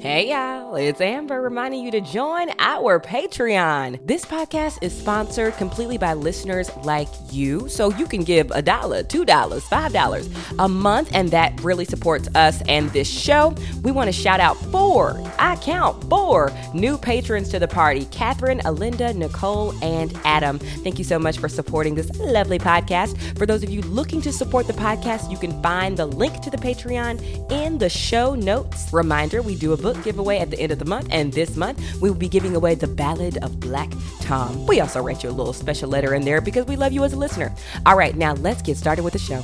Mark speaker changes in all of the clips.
Speaker 1: Hey y'all, it's Amber reminding you to join our Patreon. This podcast is sponsored completely by listeners like you, so you can give a dollar, two dollars, five dollars a month, and that really supports us and this show. We want to shout out four, I count four new patrons to the party Catherine, Alinda, Nicole, and Adam. Thank you so much for supporting this lovely podcast. For those of you looking to support the podcast, you can find the link to the Patreon in the show notes. Reminder we do a book giveaway at the end of the month, and this month we will be giving away the Ballad of Black Tom. We also write you a little special letter in there because we love you as a listener. All right, now let's get started with the show.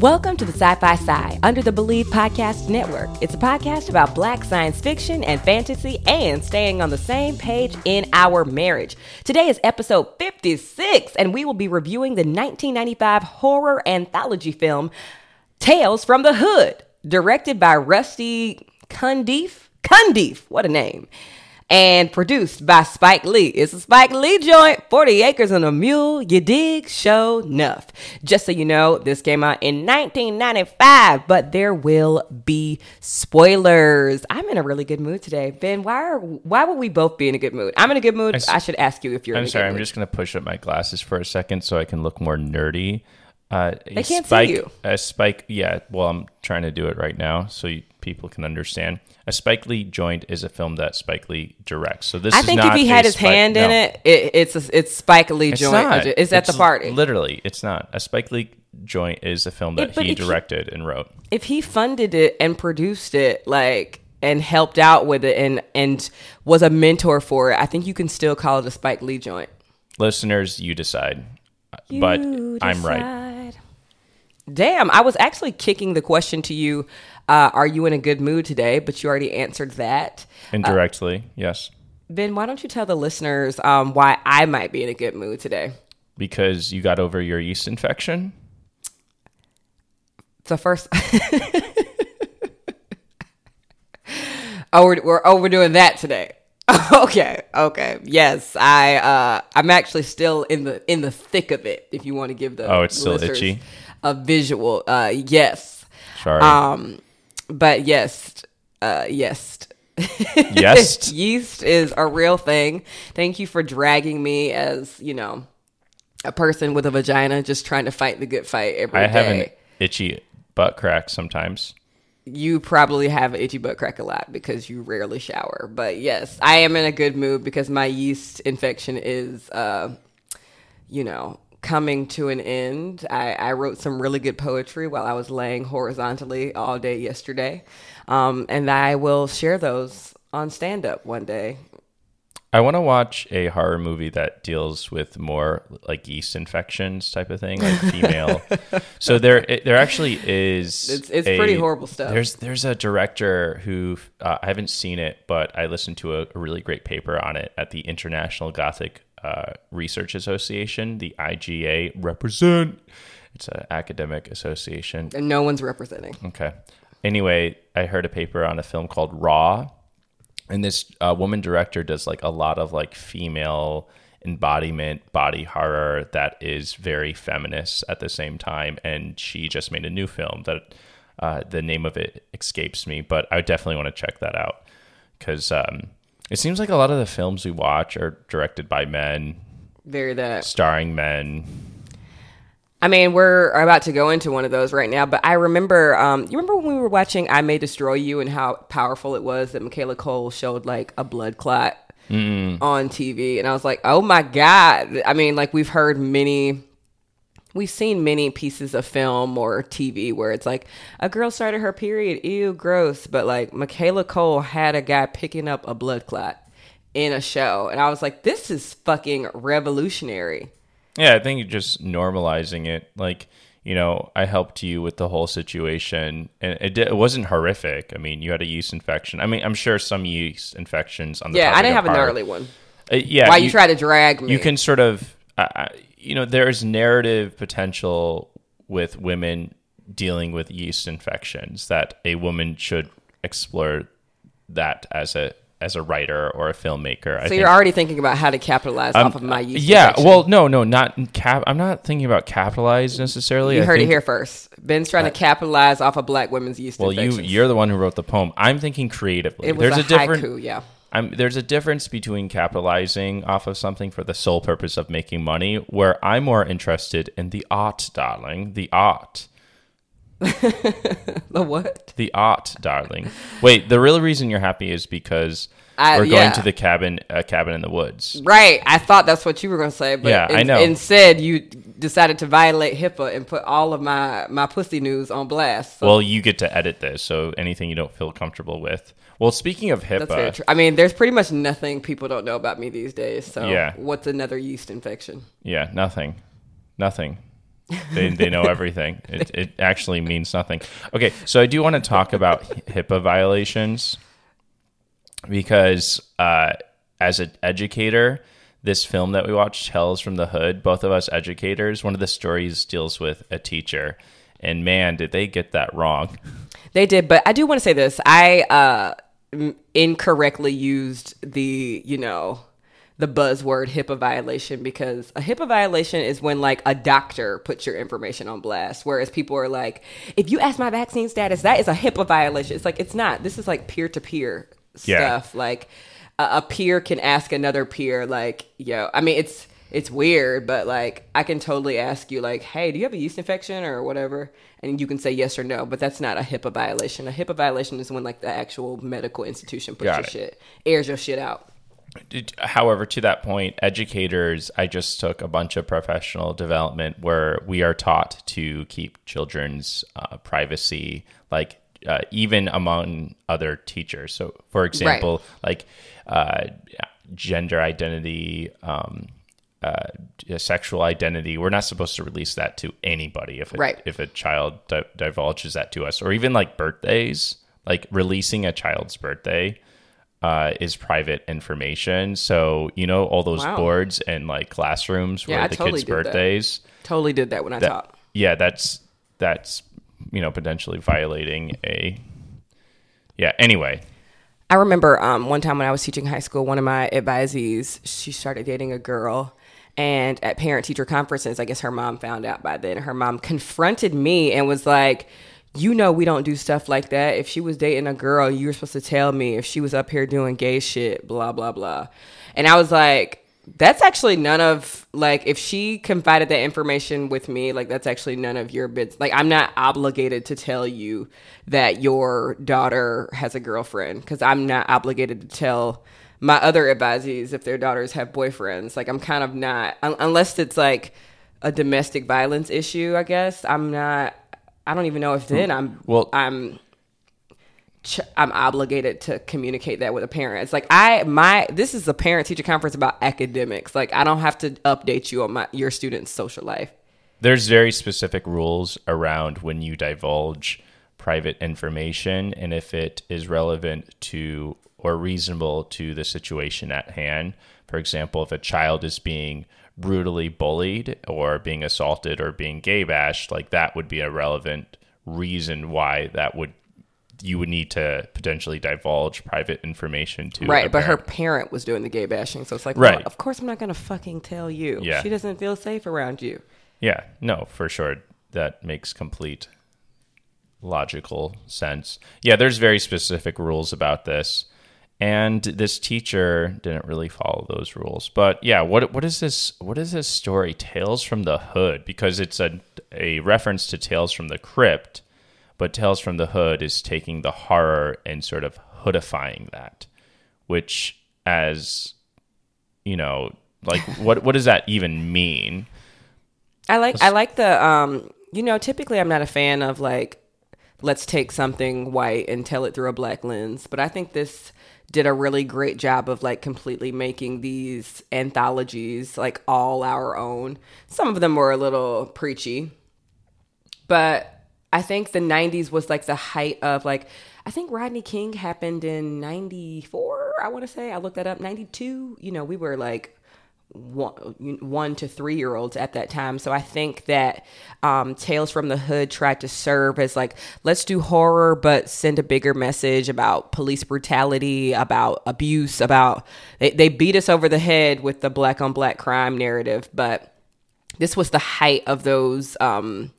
Speaker 1: Welcome to the Sci Fi Sigh under the Believe Podcast Network. It's a podcast about black science fiction and fantasy and staying on the same page in our marriage. Today is episode 56, and we will be reviewing the 1995 horror anthology film Tales from the Hood, directed by Rusty Cundieff. Cundieff, what a name. And produced by Spike Lee. It's a Spike Lee joint, 40 Acres and a Mule, you dig, show enough. Just so you know, this came out in 1995, but there will be spoilers. I'm in a really good mood today. Ben, why are why would we both be in a good mood? I'm in a good mood. I, should ask you if you're
Speaker 2: I'm
Speaker 1: in a
Speaker 2: sorry,
Speaker 1: good
Speaker 2: I'm just going to push up my glasses for a second so I can look more nerdy. Uh,
Speaker 1: They can't see you.
Speaker 2: A spike, yeah. Well, I'm trying to do it right now so you, people can understand. A Spike Lee joint is a film that Spike Lee directs. So this
Speaker 1: I think if he had his
Speaker 2: Spike-
Speaker 1: hand in it, it it's a, it's Spike Lee
Speaker 2: It's
Speaker 1: joint.
Speaker 2: not.
Speaker 1: It's at the party.
Speaker 2: Literally, it's not. A Spike Lee joint is a film that
Speaker 1: It-
Speaker 2: he
Speaker 1: if he-
Speaker 2: directed and wrote.
Speaker 1: if he funded it and produced it like and helped out with it and and was a mentor for it, I think you can still call it a Spike Lee joint.
Speaker 2: Listeners, you decide. but
Speaker 1: You
Speaker 2: I'm right.
Speaker 1: Damn, I was actually kicking the question to you, uh, are you in a good mood today? But you already answered that.
Speaker 2: Indirectly, yes.
Speaker 1: Ben, why don't you tell the listeners um, why I might be in a good mood today?
Speaker 2: Because you got over your yeast infection.
Speaker 1: So first, oh, we're, we're oh we're doing that today. okay, okay, yes, I uh, I'm actually still in the in the thick of it. If you want to give the
Speaker 2: Oh, it's still itchy?
Speaker 1: A visual, uh, yes,
Speaker 2: Sorry.
Speaker 1: um, but yes, uh, yes.
Speaker 2: yes.
Speaker 1: yeast is a real thing. Thank you for dragging me as you know a person with a vagina just trying to fight the good fight every day.
Speaker 2: I have an itchy butt crack sometimes.
Speaker 1: you probably have an itchy butt crack a lot because you rarely shower. But yes, I am in a good mood because my yeast infection is, uh, you know, coming to an end. I, I wrote some really good poetry while I was laying horizontally all day yesterday. Um, and I will share those on stand up one day.
Speaker 2: I want to watch a horror movie that deals with more like yeast infections type of thing, like female. so there, it, there actually is.
Speaker 1: It's- it's
Speaker 2: a-
Speaker 1: pretty horrible stuff.
Speaker 2: There's there's a director who uh, I haven't seen it, but I listened to a, a really great paper on it at the International Gothic uh, Research Association, the IGA. Represent. It's an academic association.
Speaker 1: And no one's representing.
Speaker 2: Okay. Anyway, I heard a paper on a film called Raw, and this uh, woman director does like a lot of like female embodiment body horror that is very feminist at the same time. And she just made a new film that uh, the name of it escapes me, but I definitely want to check that out because um, it seems like a lot of the films we watch are directed by men,
Speaker 1: Very that.
Speaker 2: starring men.
Speaker 1: I mean, we're about to go into one of those right now, but I remember, um, you remember when we were watching I May Destroy You and how powerful it was that Michaela Coel showed like a blood clot on TV? And I was like, oh my God. I mean, like we've heard many, we've seen many pieces of film or TV where it's like a girl started her period, ew, gross. But like Michaela Coel had a guy picking up a blood clot in a show. And I was like, this is fucking revolutionary.
Speaker 2: Yeah, I think just normalizing it. Like, you know, I helped you with the whole situation, and it, it wasn't horrific. I mean, you had a yeast infection. I mean, I'm sure some yeast infections on the
Speaker 1: Yeah, I didn't have a
Speaker 2: horror-
Speaker 1: gnarly one.
Speaker 2: Uh, yeah,
Speaker 1: Why you, try to drag me?
Speaker 2: you can sort of, uh, you know, there's narrative potential with women dealing with yeast infections that a woman should explore that as a as a writer or a filmmaker.
Speaker 1: So
Speaker 2: think
Speaker 1: you're already thinking about how to capitalize
Speaker 2: I'm-
Speaker 1: off of my yeast.
Speaker 2: Yeah,
Speaker 1: infection.
Speaker 2: well, no, no, not cap. I'm not thinking about capitalize necessarily.
Speaker 1: you
Speaker 2: I
Speaker 1: heard it here first. Ben's trying to capitalize off of black women's yeast
Speaker 2: Well, you you're the one who wrote the poem. I'm thinking creatively.
Speaker 1: it was
Speaker 2: There's
Speaker 1: a,
Speaker 2: a, different.
Speaker 1: haiku, yeah.
Speaker 2: I'm, there's a difference between capitalizing off of something for the sole purpose of making money, where I'm more interested in the art, darling, the art.
Speaker 1: The what?
Speaker 2: The art, darling. Wait, the real reason you're happy is because
Speaker 1: I-
Speaker 2: we're
Speaker 1: yeah.
Speaker 2: going to the cabin, uh, cabin in the woods.
Speaker 1: Right. I thought that's what you were going to say, but
Speaker 2: Yeah, I know.
Speaker 1: instead you decided to violate HIPAA and put all of my my pussy news on blast. So
Speaker 2: Well, you get to edit this, so anything you don't feel comfortable with. Well, speaking of
Speaker 1: that's very
Speaker 2: HIPAA,
Speaker 1: true. I mean, there's pretty much nothing people don't know about me these days. So
Speaker 2: Yeah.
Speaker 1: what's another yeast infection?
Speaker 2: yeah, nothing, nothing. They, they know everything. It, it actually means nothing. Okay, so I do want to talk about HIPAA violations because uh, as an educator, this film that we watched, Tales from the Hood, both of us educators, one of the stories deals with a teacher. And man, did they get that wrong.
Speaker 1: They did, but I do want to say this. I uh, incorrectly used the, you know, the buzzword HIPAA violation because a HIPAA violation is when like a doctor puts your information on blast, whereas people are like, if you ask my vaccine status, that is a HIPAA violation. It's like it's not. This is like peer to peer stuff. Like a, a peer can ask another peer, like, yo, I mean, it's it's weird, but like I can totally ask you, like, hey, do you have a yeast infection or whatever? And you can say yes or no, but that's not a HIPAA violation. A HIPAA violation is when like the actual medical institution puts
Speaker 2: Got
Speaker 1: your
Speaker 2: it.
Speaker 1: shit, airs your shit out.
Speaker 2: However, to that point, educators, I just took a bunch of professional development where we are taught to keep children's uh, privacy, like uh, even among other teachers. So, for example, like uh, gender identity, um, uh, sexual identity, we're not supposed to release that to anybody if a,
Speaker 1: Right.
Speaker 2: if a child di- divulges that to us, or even like birthdays, like releasing a child's birthday uh, is private information. So you know all those
Speaker 1: Wow.
Speaker 2: boards and like classrooms
Speaker 1: Yeah,
Speaker 2: where
Speaker 1: I
Speaker 2: the
Speaker 1: totally
Speaker 2: kids'
Speaker 1: did that.
Speaker 2: birthdays.
Speaker 1: Totally did that when I
Speaker 2: That,
Speaker 1: taught.
Speaker 2: yeah, that's that's you know potentially violating a. Yeah. Anyway,
Speaker 1: I remember um, one time when I was teaching high school, one of my advisees, she started dating a girl. And at parent teacher conferences, I guess her mom found out by then. Her mom confronted me and was like, You know, we don't do stuff like that. If she was dating a girl, you were supposed to tell me if she was up here doing gay shit, blah, blah, blah. And I was like, That's actually none of, like, if she confided that information with me, like, that's actually none of your bits. Like, I'm not obligated to tell you that your daughter has a girlfriend because I'm not obligated to tell my other advisees if their daughters have boyfriends. Like I'm kind of not un- unless it's like a domestic violence issue. I guess I'm not. I don't even know if then I'm
Speaker 2: Well-
Speaker 1: I'm ch- I'm obligated to communicate that with a parent. It's like I my this is a parent teacher conference about academics. Like I don't have to update you on my your student's social life.
Speaker 2: there's very specific rules around when you divulge private information and if it is relevant to or reasonable to the situation at hand. For example, if a child is being brutally bullied or being assaulted or being gay bashed, like that would be a relevant reason why that would you would need to potentially divulge private information to
Speaker 1: Right, but her
Speaker 2: parent.
Speaker 1: was doing the gay bashing, so it's like,
Speaker 2: Right.
Speaker 1: well, of course I'm not gonna fucking tell you.
Speaker 2: Yeah.
Speaker 1: She doesn't feel safe around you.
Speaker 2: Yeah, no, for sure. That makes complete logical sense. Yeah, there's very specific rules about this. And this teacher didn't really follow those rules. But yeah, what what is this what is this story? Tales from the Hood because it's a a reference to Tales from the Crypt, but Tales from the Hood is taking the horror and sort of hoodifying that, which as you know, like what what does that even mean?
Speaker 1: I like I like the um you know typically I'm not a fan of like let's take something white and tell it through a black lens but I think this did a really great job of like completely making these anthologies like all our own. Some of them were a little preachy but I think the 90s was like the height of like I think Rodney King happened in 94 I want to say I looked that up 92 you know we were like one, one to three year olds at that time. So I think that um, Tales from the Hood tried to serve as like, let's do horror, but send a bigger message about police brutality, about abuse, about they, they beat us over the head with the black on black crime narrative. But this was the height of those um,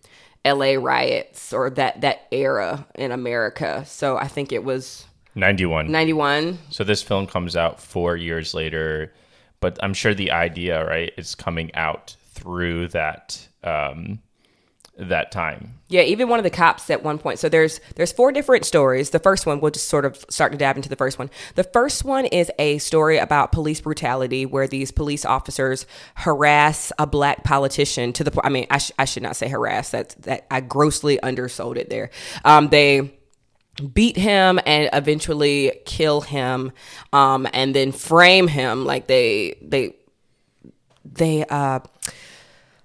Speaker 1: LA riots or that, that era in America. So I think it was
Speaker 2: 91.
Speaker 1: 91.
Speaker 2: So this film comes out four years later, but I'm sure the idea, right, is coming out through that um, that time.
Speaker 1: Yeah, even one of the cops at one point. So there's there's four different stories. The first one we'll just sort of start to dive into the first one. The first one is a story about police brutality where these police officers harass a black politician to the point. I mean, I, sh- I should not say harass. That that I grossly undersold it there. Um, they beat him and eventually kill him um, and then frame him. Like they they they uh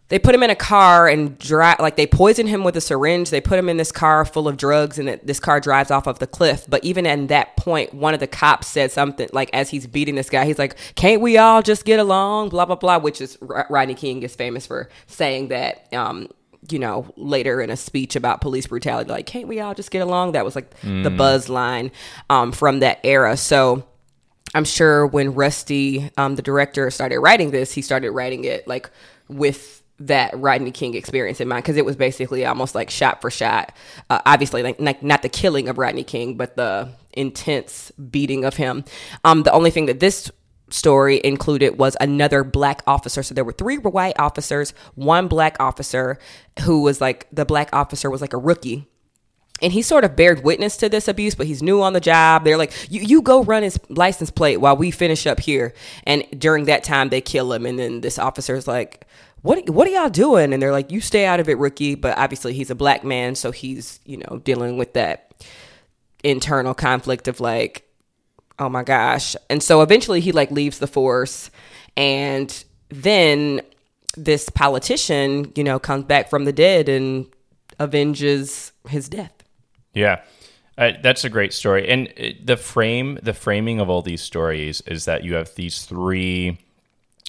Speaker 1: they put him in a car and drive like they poison him with a syringe. They put him in this car full of drugs and this car drives off of the cliff. But even at that point one of the cops said something like as he's beating this guy he's like can't we all just get along? Blah blah blah which is rodney king is famous for saying that um you know, later in a speech about police brutality, like, can't we all just get along? That was like mm. the buzz line um, from that era. So I'm sure when Rusty, um, the director, started writing this, he started writing it like with that Rodney King experience in mind because it was basically almost like shot for shot. Uh, obviously, like, like not the killing of Rodney King, but the intense beating of him. Um, the only thing that this story included was another black officer. So there were three white officers, one black officer who was like the black officer was like a rookie. And he sort of bared witness to this abuse, but he's new on the job. They're like, you, you go run his license plate while we finish up here. And during that time, they kill him. And then this officer is like, what, what are y'all doing? And they're like, you stay out of it, rookie. But obviously, he's a black man. So he's, you know, dealing with that internal conflict of like, oh my gosh. And so eventually he like leaves the force and then this politician, you know, comes back from the dead and avenges his death.
Speaker 2: Yeah. Uh, that's a great story. And uh, the frame, the framing of all these stories is that you have these three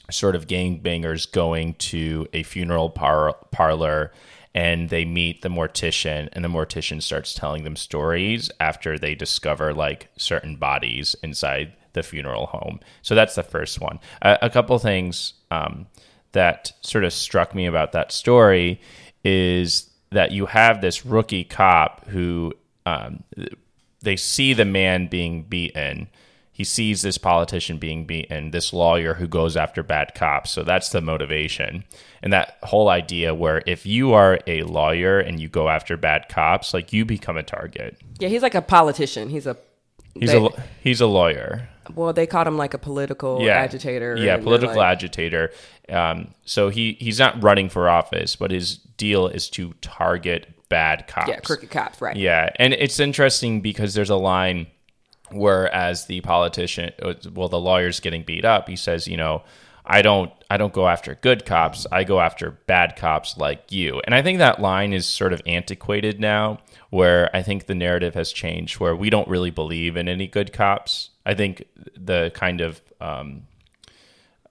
Speaker 2: sort of gangbangers going to a funeral par- parlor and they meet the mortician and the mortician starts telling them stories after they discover like certain bodies inside the funeral home. So that's the first one. Uh, a couple things um, that sort of struck me about that story is that you have this rookie cop who um, they see the man being beaten he sees this politician being beaten, this lawyer who goes after bad cops. So that's the motivation. And that whole idea where if you are a lawyer and you go after bad cops, like you become a target.
Speaker 1: Yeah, he's like a politician. He's a
Speaker 2: He's they, a he's a lawyer.
Speaker 1: Well, they called him like a political
Speaker 2: yeah.
Speaker 1: agitator.
Speaker 2: Yeah, political like, agitator. Um, so he he's not running for office, but his deal is to target bad cops.
Speaker 1: Yeah, crooked cops, right?
Speaker 2: Yeah, and it's interesting because there's a line Whereas the politician, uh, well, the lawyer's getting beat up. He says, you know, I don't, I don't go after good cops. I go after bad cops like you. And I think that line is sort of antiquated now. Where I think the narrative has changed, where we don't really believe in any good cops. I think the kind of um,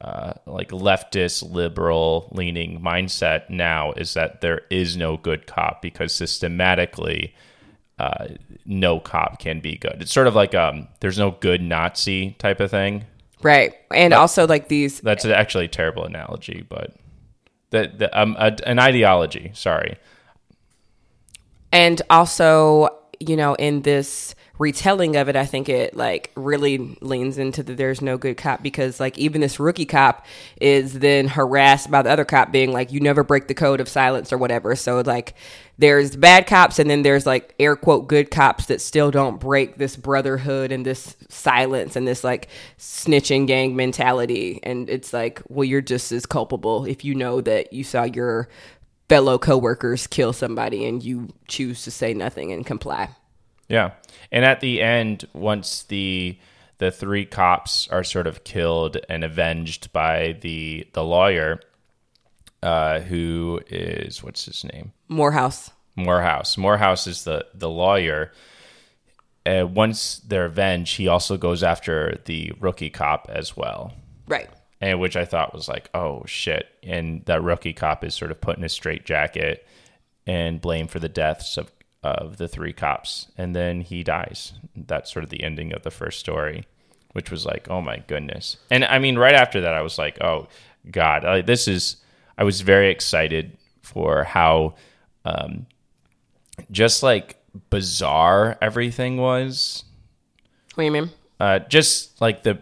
Speaker 2: uh, like leftist liberal leaning mindset now is that there is no good cop because systematically uh, no cop can be good. It's sort of like um, there's no good Nazi type of thing.
Speaker 1: Right, and also like these.
Speaker 2: That's actually a terrible analogy, but the, the um, a, an ideology. Sorry.
Speaker 1: And also, you know, in this retelling of it, I think it like really leans into the there's no good cop because like even this rookie cop is then harassed by the other cop being like, you never break the code of silence or whatever. So like there's bad cops and then there's like air quote good cops that still don't break this brotherhood and this silence and this like snitching gang mentality. And it's like, well, you're just as culpable if you know that you saw your fellow coworkers kill somebody and you choose to say nothing and comply.
Speaker 2: Yeah. And at the end, once the the three cops are sort of killed and avenged by the the lawyer, uh, who is what's his name?
Speaker 1: Morehouse.
Speaker 2: Morehouse. Morehouse is the the lawyer. And once they're avenged, he also goes after the rookie cop as well.
Speaker 1: Right.
Speaker 2: And which I thought was like, oh shit. And that rookie cop is sort of put in a straight jacket and blamed for the deaths of of the three cops, and then he dies. That's sort of the ending of the first story, which was like, oh my goodness. And I mean, right after that, I was like, oh god, uh, this is. I was very excited for how, um, just like bizarre everything was.
Speaker 1: What do you mean?
Speaker 2: Uh, just like the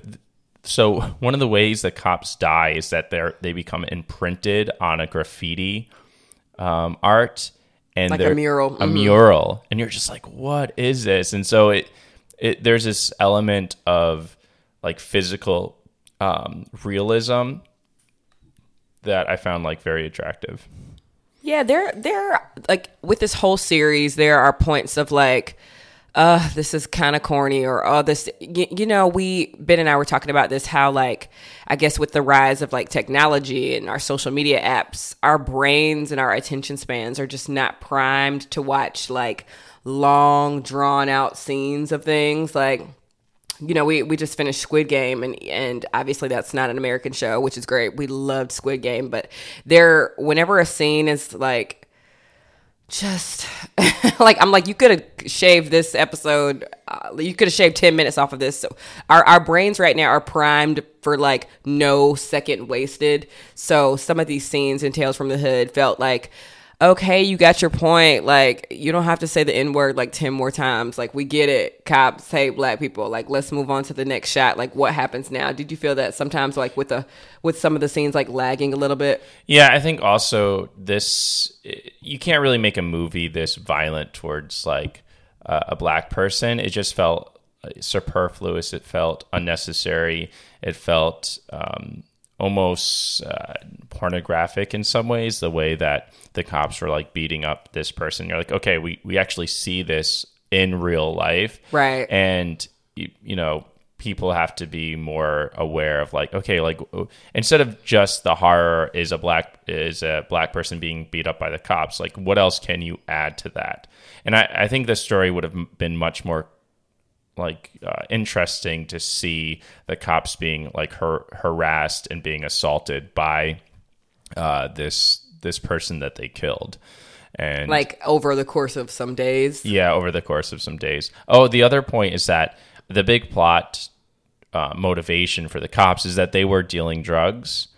Speaker 2: so one of the ways that cops die is that they're they become imprinted on a graffiti um, art and
Speaker 1: Like a mural.
Speaker 2: a
Speaker 1: Mhm.
Speaker 2: mural and you're just like what is this and so it it there's this element of like physical um, realism that I found like very attractive.
Speaker 1: Yeah, there there like with this whole series, there are points of like, uh, this is kind of corny, or oh, this. You know, we Ben and I were talking about this. How like, I guess with the rise of like technology and our social media apps, our brains and our attention spans are just not primed to watch like long drawn out scenes of things like you know, we, we just finished Squid Game, and and obviously that's not an American show, which is great. We loved Squid Game, but there, whenever a scene is like, just like I'm like, you could have shaved this episode. Uh, you could have shaved ten minutes off of this. So our our brains right now are primed for like no second wasted. So some of these scenes in Tales from the Hood felt like okay, you got your point. Like, you don't have to say the N word like 10 more times. Like, we get it. Cops hate black people. Like, let's move on to the next shot. Like, what happens now? Did you feel that sometimes, like, with the, with some of the scenes, like, lagging a little bit?
Speaker 2: Yeah, I think also this you can't really make a movie this violent towards like uh, a black person. It just felt uh, superfluous. It felt unnecessary. It felt um, almost uh, pornographic in some ways. The way that the cops were like beating up this person, you're like, okay, we we actually see this in real life,
Speaker 1: Right.
Speaker 2: and you, you know people have to be more aware of like okay like instead of just the horror is a black is a black person being beat up by the cops like what else can you add to that? And i, I think this story would have been much more like uh, interesting to see the cops being like har- harassed and being assaulted by uh, this this person that they killed and
Speaker 1: Like, over the course of some days.
Speaker 2: yeah, over the course of some days. Oh, the other point is that the big plot uh, motivation for the cops is that they were dealing drugs,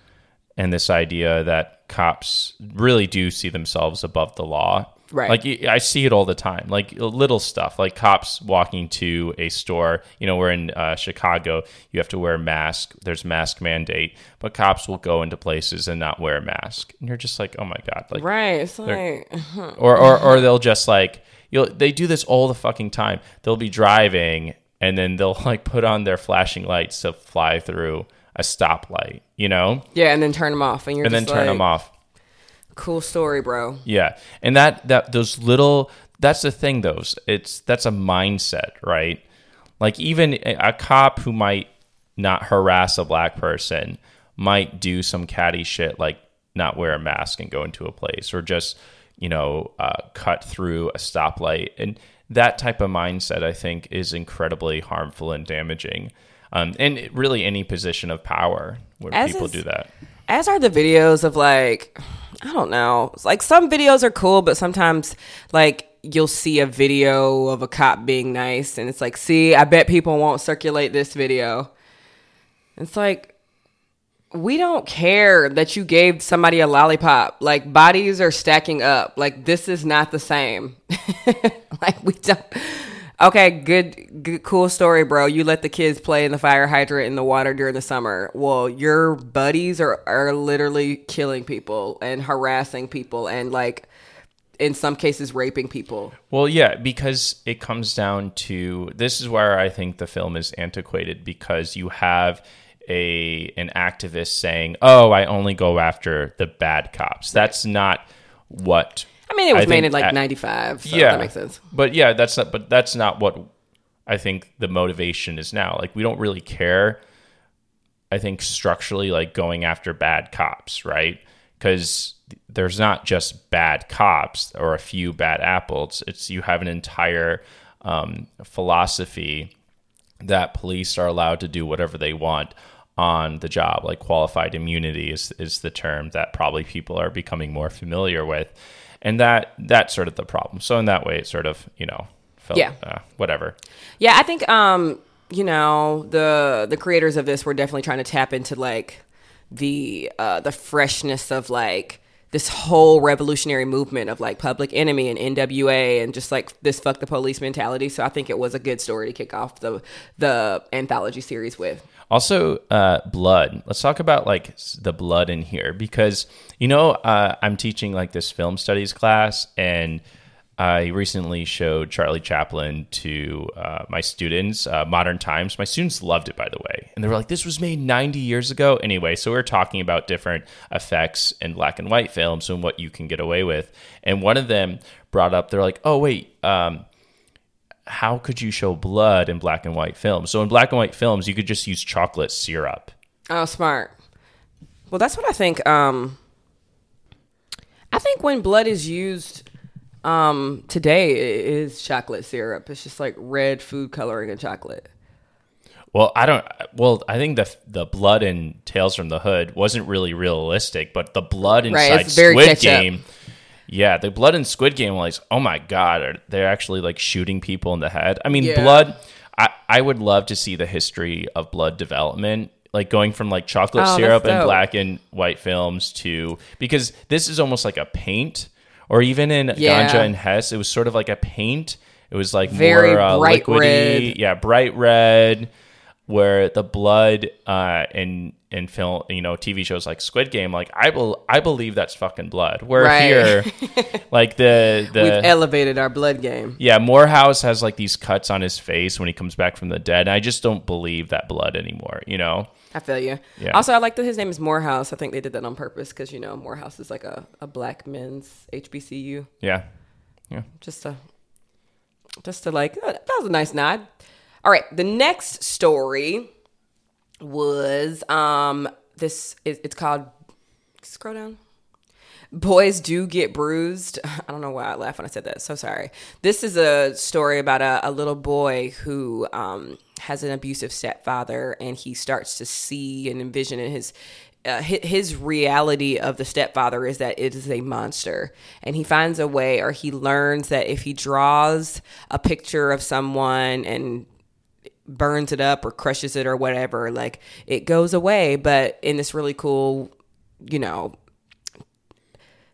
Speaker 2: and this idea that cops really do see themselves above the law.
Speaker 1: Right.
Speaker 2: Like I see it all the time, like little stuff, like cops walking to a store. You know, we're in uh, Chicago. You have to wear a mask. There's mask mandate, but cops will go into places and not wear a mask, and you're just like, oh my god, like
Speaker 1: Right. It's like,
Speaker 2: or or or they'll just like you'll they do this all the fucking time. They'll be driving and then they'll like put on their flashing lights to fly through a stoplight, you know,
Speaker 1: yeah, and then turn them off. And you're
Speaker 2: and then turn
Speaker 1: like,
Speaker 2: them off.
Speaker 1: Cool story, bro.
Speaker 2: Yeah, and that that those little that's the thing. Those it's that's a mindset, right? Like even a, a cop who might not harass a black person might do some catty shit like not wear a mask and go into a place or just you know uh, cut through a stoplight and that type of mindset i think is incredibly harmful and damaging um, and really any position of power where
Speaker 1: As
Speaker 2: people
Speaker 1: is-
Speaker 2: do that
Speaker 1: as are the videos of like i don't know. It's like some videos are cool but sometimes like you'll see a video of a cop being nice and it's like see i bet people won't circulate this video. It's like we don't care that you gave somebody a lollipop. Like bodies are stacking up. Like this is not the same. Like we don't okay good, good cool story bro. You let the kids play in the fire hydrant in the water during the summer. Well your buddies are are literally killing people and harassing people and like in some cases raping people.
Speaker 2: Well, yeah, because it comes down to this is where I think the film is antiquated because you have a an activist saying, "Oh, I only go after the bad cops." That's not what
Speaker 1: i mean it was
Speaker 2: I
Speaker 1: made in like
Speaker 2: at-
Speaker 1: 95 so
Speaker 2: yeah,
Speaker 1: that makes sense
Speaker 2: But yeah, that's not. But that's not what I think the motivation is now. Like we don't really care. I think structurally, like going after bad cops, right? Because there's not just bad cops or a few bad apples. It's you have an entire um, philosophy that police are allowed to do whatever they want on the job. Like qualified immunity is is the term that probably people are becoming more familiar with, and that that's sort of the problem. So in that way, it sort of you know, felt,
Speaker 1: Yeah.
Speaker 2: uh, whatever.
Speaker 1: Yeah, I think um, you know, the the creators of this were definitely trying to tap into like the uh the freshness of like this whole revolutionary movement of like Public Enemy and NWA and just like this fuck the police mentality. So I think it was a good story to kick off the the anthology series with.
Speaker 2: Also, uh, blood. Let's talk about like the blood in here because you know uh, I'm teaching like this film studies class, and I recently showed Charlie Chaplin to uh, my students. Uh, Modern Times. My students loved it, by the way, and they were like, "This was made 90 years ago." Anyway, so we are talking about different effects in black and white films and what you can get away with, and one of them brought up, they're like, "Oh wait." Um, how could you show blood in black and white films? So in black and white films, you could just use chocolate syrup.
Speaker 1: Oh, smart. Well, that's what I think. Um, I think when blood is used um, today, it is chocolate syrup. It's just like red food coloring and chocolate.
Speaker 2: Well, I don't. Well, I think the the blood in Tales from the Hood wasn't really realistic, but the blood inside
Speaker 1: very
Speaker 2: Squid
Speaker 1: ketchup.
Speaker 2: Game, yeah, the blood in Squid Game was oh my god, are they're actually like shooting people in the head. I mean,
Speaker 1: Yeah.
Speaker 2: blood. I I would love to see the history of blood development. Like going from like chocolate
Speaker 1: Oh,
Speaker 2: syrup and black and white films to because this is almost like a paint, or even in
Speaker 1: Yeah.
Speaker 2: Ganja and Hess, it was sort of like a paint. It was like
Speaker 1: Very
Speaker 2: more uh,
Speaker 1: bright
Speaker 2: liquidy,
Speaker 1: red.
Speaker 2: yeah, bright red, where the blood uh, in in film, you know, TV shows like Squid Game, like I bel I believe that's fucking blood. Where
Speaker 1: Right.
Speaker 2: here, like the
Speaker 1: We've
Speaker 2: the
Speaker 1: elevated our blood game.
Speaker 2: yeah, Morehouse has like these cuts on his face when he comes back from the dead. I just don't believe that blood anymore. You know?
Speaker 1: I feel you.
Speaker 2: Yeah.
Speaker 1: Also, I like that his name is Morehouse. I think they did that on purpose because you know Morehouse is like a, a black men's HBCU.
Speaker 2: Yeah, Yeah.
Speaker 1: Just to, just to like that was a nice nod. All right, the next story was um this it, it's called scroll down. Boys do get bruised. I don't know why I laughed when I said that. So sorry. This is a story about a, a little boy who um, has an abusive stepfather, and he starts to see and envision in his uh, his reality of the stepfather is that it is a monster, and he finds a way, or he learns that if he draws a picture of someone and burns it up or crushes it or whatever, like it goes away. But in this really cool, you know,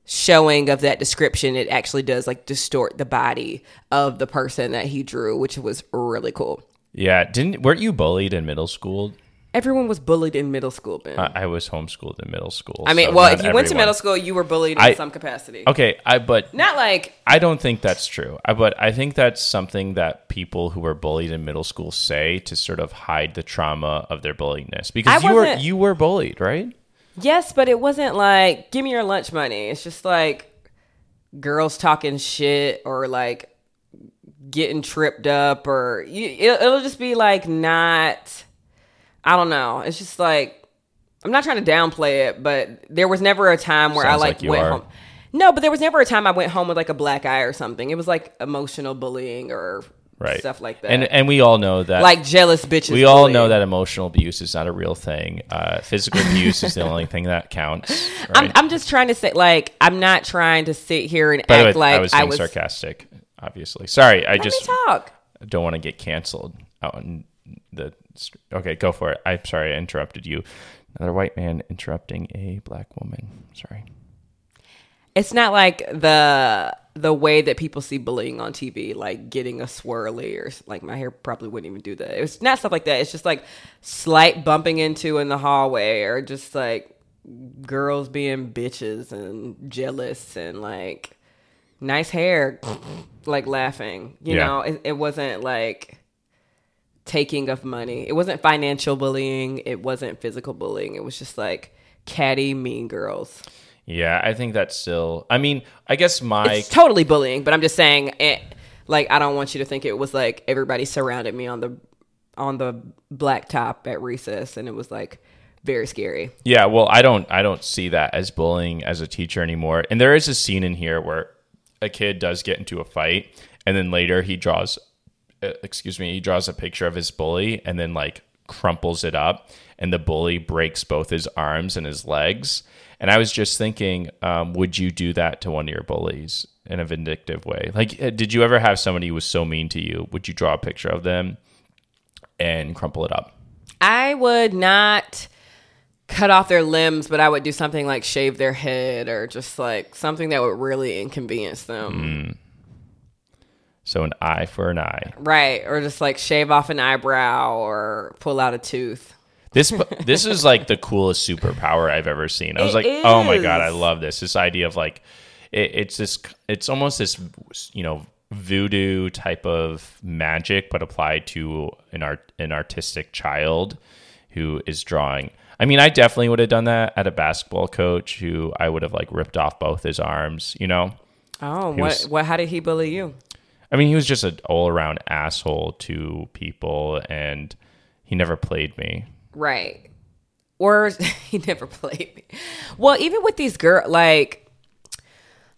Speaker 1: showing of that description, it actually does like distort the body of the person that he drew, which was really cool.
Speaker 2: yeah. Didn't weren't you bullied in middle school?
Speaker 1: Everyone was bullied in middle school, Ben.
Speaker 2: I, I was homeschooled in middle school.
Speaker 1: I mean,
Speaker 2: so
Speaker 1: well, if you went to middle school, you were bullied in
Speaker 2: I-
Speaker 1: some capacity.
Speaker 2: okay, I but
Speaker 1: Not like
Speaker 2: I don't think that's true. I, but I think that's something that people who were bullied in middle school say to sort of hide the trauma of their bullyingness. Because you were you were bullied, right?
Speaker 1: Yes, but it wasn't like give me your lunch money. It's just like girls talking shit or like getting tripped up or you, it, it'll just be like not. I don't know. It's just like I'm not trying to downplay it, but there was never a time where I like,
Speaker 2: like
Speaker 1: went
Speaker 2: are.
Speaker 1: home. No, but there was never a time I went home with like a black eye or something. It was like emotional bullying or
Speaker 2: Right.
Speaker 1: stuff like that.
Speaker 2: And and we all know that
Speaker 1: like jealous bitches.
Speaker 2: we all
Speaker 1: bullying.
Speaker 2: know that emotional abuse is not a real thing. Uh, physical abuse is the only thing that counts.
Speaker 1: I'm, I'm just trying to say, like, I'm not trying to sit here and
Speaker 2: By the way,
Speaker 1: act like
Speaker 2: I was being sarcastic. Obviously, sorry. I
Speaker 1: Let
Speaker 2: just
Speaker 1: me talk.
Speaker 2: don't want to get canceled out in the. Okay, go for it. I'm sorry, I interrupted you. Another white man interrupting a black woman. Sorry.
Speaker 1: It's not like the the way that people see bullying on TV, like getting a swirly or like my hair probably wouldn't even do that. It's not stuff like that. It's just like slight bumping into in the hallway or just like girls being bitches and jealous and like nice hair, like laughing. You
Speaker 2: Yeah.
Speaker 1: know, it, it wasn't like taking of money. It wasn't financial bullying. It wasn't physical bullying. It was just like catty, mean girls.
Speaker 2: Yeah, I think that's still. I mean, I guess my
Speaker 1: it's totally bullying, but I'm just saying, it, like, I don't want you to think it was like everybody surrounded me on the on the blacktop at recess, and it was like very scary.
Speaker 2: Yeah, well, I don't I don't see that as bullying as a teacher anymore. And there is a scene in here where a kid does get into a fight and then later he draws uh, excuse me, he draws a picture of his bully and then like crumples it up and the bully breaks both his arms and his legs. And I was just thinking, um, would you do that to one of your bullies in a vindictive way? Like, uh, did you ever have somebody who was so mean to you? Would you draw a picture of them and crumple it up?
Speaker 1: I would not cut off their limbs, but I would do something like shave their head or just like something that would really inconvenience them.
Speaker 2: So an eye for an eye.
Speaker 1: Right. Or just like shave off an eyebrow or pull out a tooth.
Speaker 2: This this is like the coolest superpower I've ever seen. I was
Speaker 1: It
Speaker 2: like, oh my god, I love this. This idea of like, it, it's this, it's almost this, you know, voodoo type of magic, but applied to an art, an artistic child who is drawing. I mean, I definitely would have done that at a basketball coach who I would have like ripped off both his arms. You know,
Speaker 1: Oh,
Speaker 2: He
Speaker 1: what
Speaker 2: was-
Speaker 1: what how did he bully you?
Speaker 2: I mean, he was just an all around asshole to people, and he never played me.
Speaker 1: Right. Or he never played me. Well, even with these girl like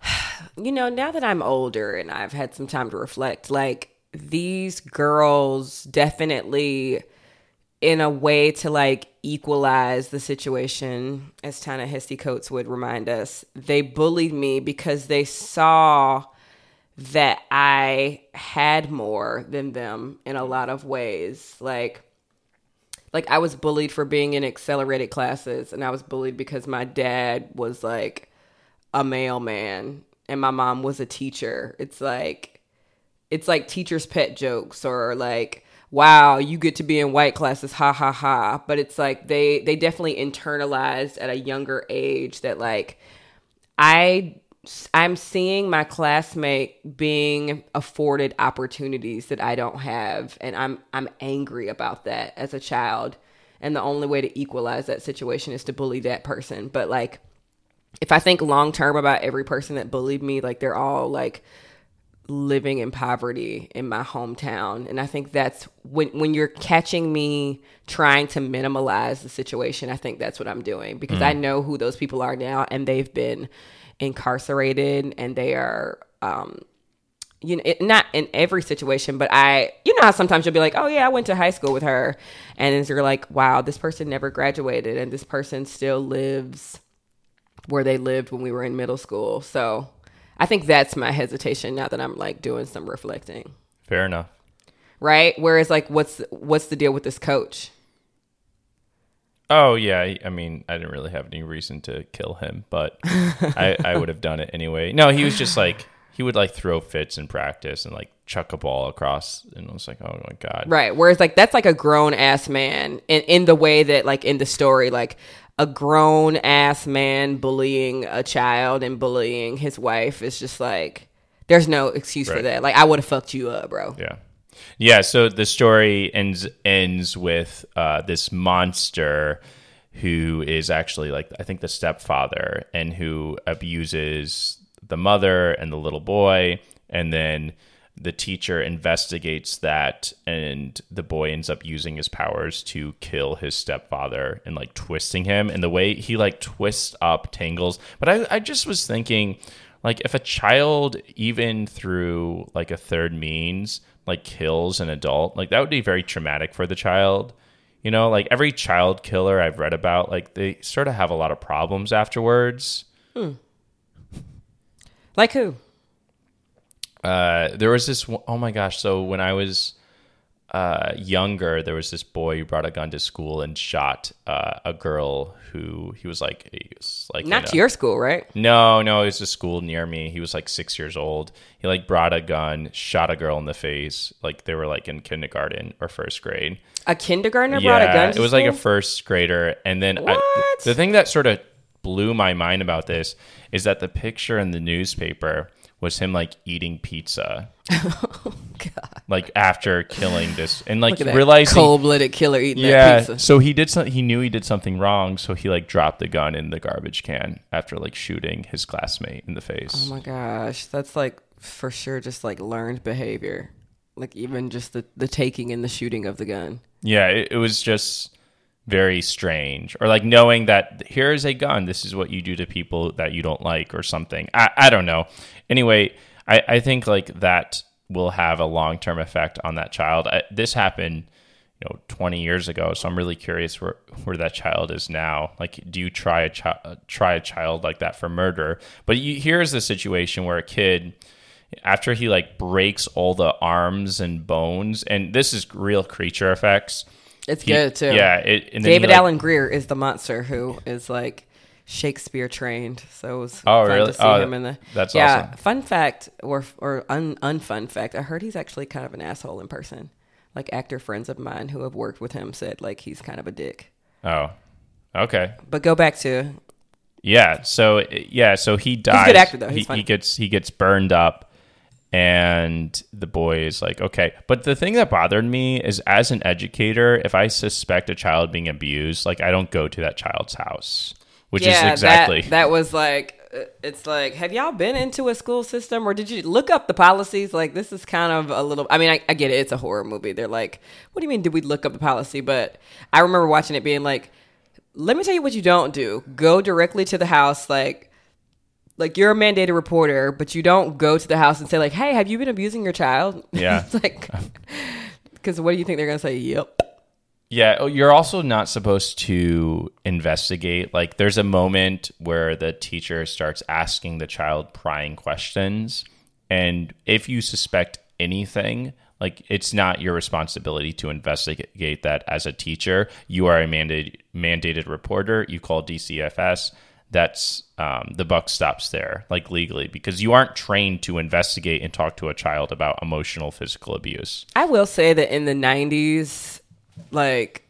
Speaker 1: you know, now that I'm older and I've had some time to reflect, like these girls definitely in a way to like equalize the situation, as Ta-Nehisi Coates would remind us, they bullied me because they saw that I had more than them in a lot of ways. Like like I was bullied for being in accelerated classes and I was bullied because my dad was like a mailman and my mom was a teacher. It's like it's like teachers pet jokes or like wow, you get to be in white classes ha ha ha, but it's like they they definitely internalized at a younger age that like I I'm seeing my classmate being afforded opportunities that I don't have and I'm I'm angry about that as a child. And the only way to equalize that situation is to bully that person. But like if I think long term about every person that bullied me like they're all like living in poverty in my hometown. And I think that's when when you're catching me trying to minimalize the situation I think that's what I'm doing because mm. I know who those people are now and they've been incarcerated and they are um you know it, not in every situation but I you know how sometimes you'll be like oh yeah I went to high school with her and then you're like wow this person never graduated and this person still lives where they lived when we were in middle school so I think that's my hesitation now that I'm like doing some reflecting.
Speaker 2: Fair enough.
Speaker 1: Right? Whereas like what's what's the deal with this coach?
Speaker 2: Oh yeah, I- mean, I didn't really have any reason to kill him, but I, I would have done it anyway. No, he was just like he would like throw fits in practice and like chuck a ball across, and I was like, oh my god,
Speaker 1: Right. Whereas like that's like a grown ass man in in the way that like in the story like a grown ass man bullying a child and bullying his wife is just like there's no excuse for that. Like I would have fucked you up, bro.
Speaker 2: Yeah. Yeah, so the story ends ends with uh, this monster who is actually like I think the stepfather and who abuses the mother and the little boy. And then the teacher investigates that and the boy ends up using his powers to kill his stepfather and like twisting him. And the way he like twists up tangles. But I, I just was thinking like if a child even through like a third means like kills an adult like that would be very traumatic for the child. You know like every child killer i've read about like they sort of have a lot of problems afterwards.
Speaker 1: Like who?
Speaker 2: uh, there was this Oh my gosh so when i was uh, younger there was this boy who brought a gun to school and shot uh, a girl who he was like he was like
Speaker 1: Not to your school, right?
Speaker 2: No, no, it was a school near me. He was like six years old. He like brought a gun, shot a girl in the face. Like they were like in kindergarten or first grade.
Speaker 1: A kindergartner brought a gun. To
Speaker 2: it was like a first grader. And then I, the thing that sort of blew my mind about this is that the picture in the newspaper was him like eating pizza.
Speaker 1: Oh god.
Speaker 2: Like after killing this and like realizing
Speaker 1: cold blooded killer eating
Speaker 2: yeah,
Speaker 1: that pizza.
Speaker 2: so he did something. He knew he did something wrong, so he like dropped the gun in the garbage can after like shooting his classmate in the face.
Speaker 1: Oh my gosh, that's like for sure just like learned behavior. Like even just the the taking and the shooting of the gun.
Speaker 2: Yeah, it, it was just very strange. Or like knowing that here is a gun. This is what you do to people that you don't like or something. I, I don't know. Anyway, I, I think like that will have a long term effect on that child. I, this happened, you know 20 years ago. So I'm really curious where where that child is now. Like, do you try a child try a child like that for murder? But you, here's the situation where a kid after he like breaks all the arms and bones, and this is real creature effects.
Speaker 1: It's
Speaker 2: He-
Speaker 1: good too.
Speaker 2: Yeah, it, and then he,
Speaker 1: David
Speaker 2: like-
Speaker 1: Alan Grier is the monster who is like Shakespeare trained. So it was
Speaker 2: Oh,
Speaker 1: fun
Speaker 2: really?
Speaker 1: to see
Speaker 2: Oh,
Speaker 1: him in the
Speaker 2: that's
Speaker 1: yeah.
Speaker 2: awesome.
Speaker 1: Fun fact or or un, unfun fact. I heard he's actually kind of an asshole in person. Like actor friends of mine who have worked with him said like he's kind of a dick.
Speaker 2: Oh, okay.
Speaker 1: But go back to
Speaker 2: Yeah. So yeah. So he dies.
Speaker 1: good actor, though. He's
Speaker 2: He, he gets he gets burned up, and the boy is like, okay. But the thing that bothered me is, as an educator, if I suspect a child being abused, like I don't go to that child's house, which is exactly
Speaker 1: that, that was like uh, it's like have y'all been into a school system or did you look up the policies? Like this is kind of a little i mean I, I get it. It's a horror movie. They're like what do you mean did we look up the policy? But i remember watching it being like let me tell you what you don't do. Go directly to the house like like you're a mandated reporter but you don't go to the house and say like hey have you been abusing your child
Speaker 2: Yeah.
Speaker 1: it's like because what do you think they're gonna say yep
Speaker 2: Yeah, oh, you're also not supposed to investigate. Like, there's a moment where the teacher starts asking the child prying questions. And if you suspect anything, like, it's not your responsibility to investigate that as a teacher. You are a mandated, mandated reporter. You call DCFS. That's um, the buck stops there, like legally, because you aren't trained to investigate and talk to a child about emotional, physical abuse.
Speaker 1: I will say that in the 90s, like,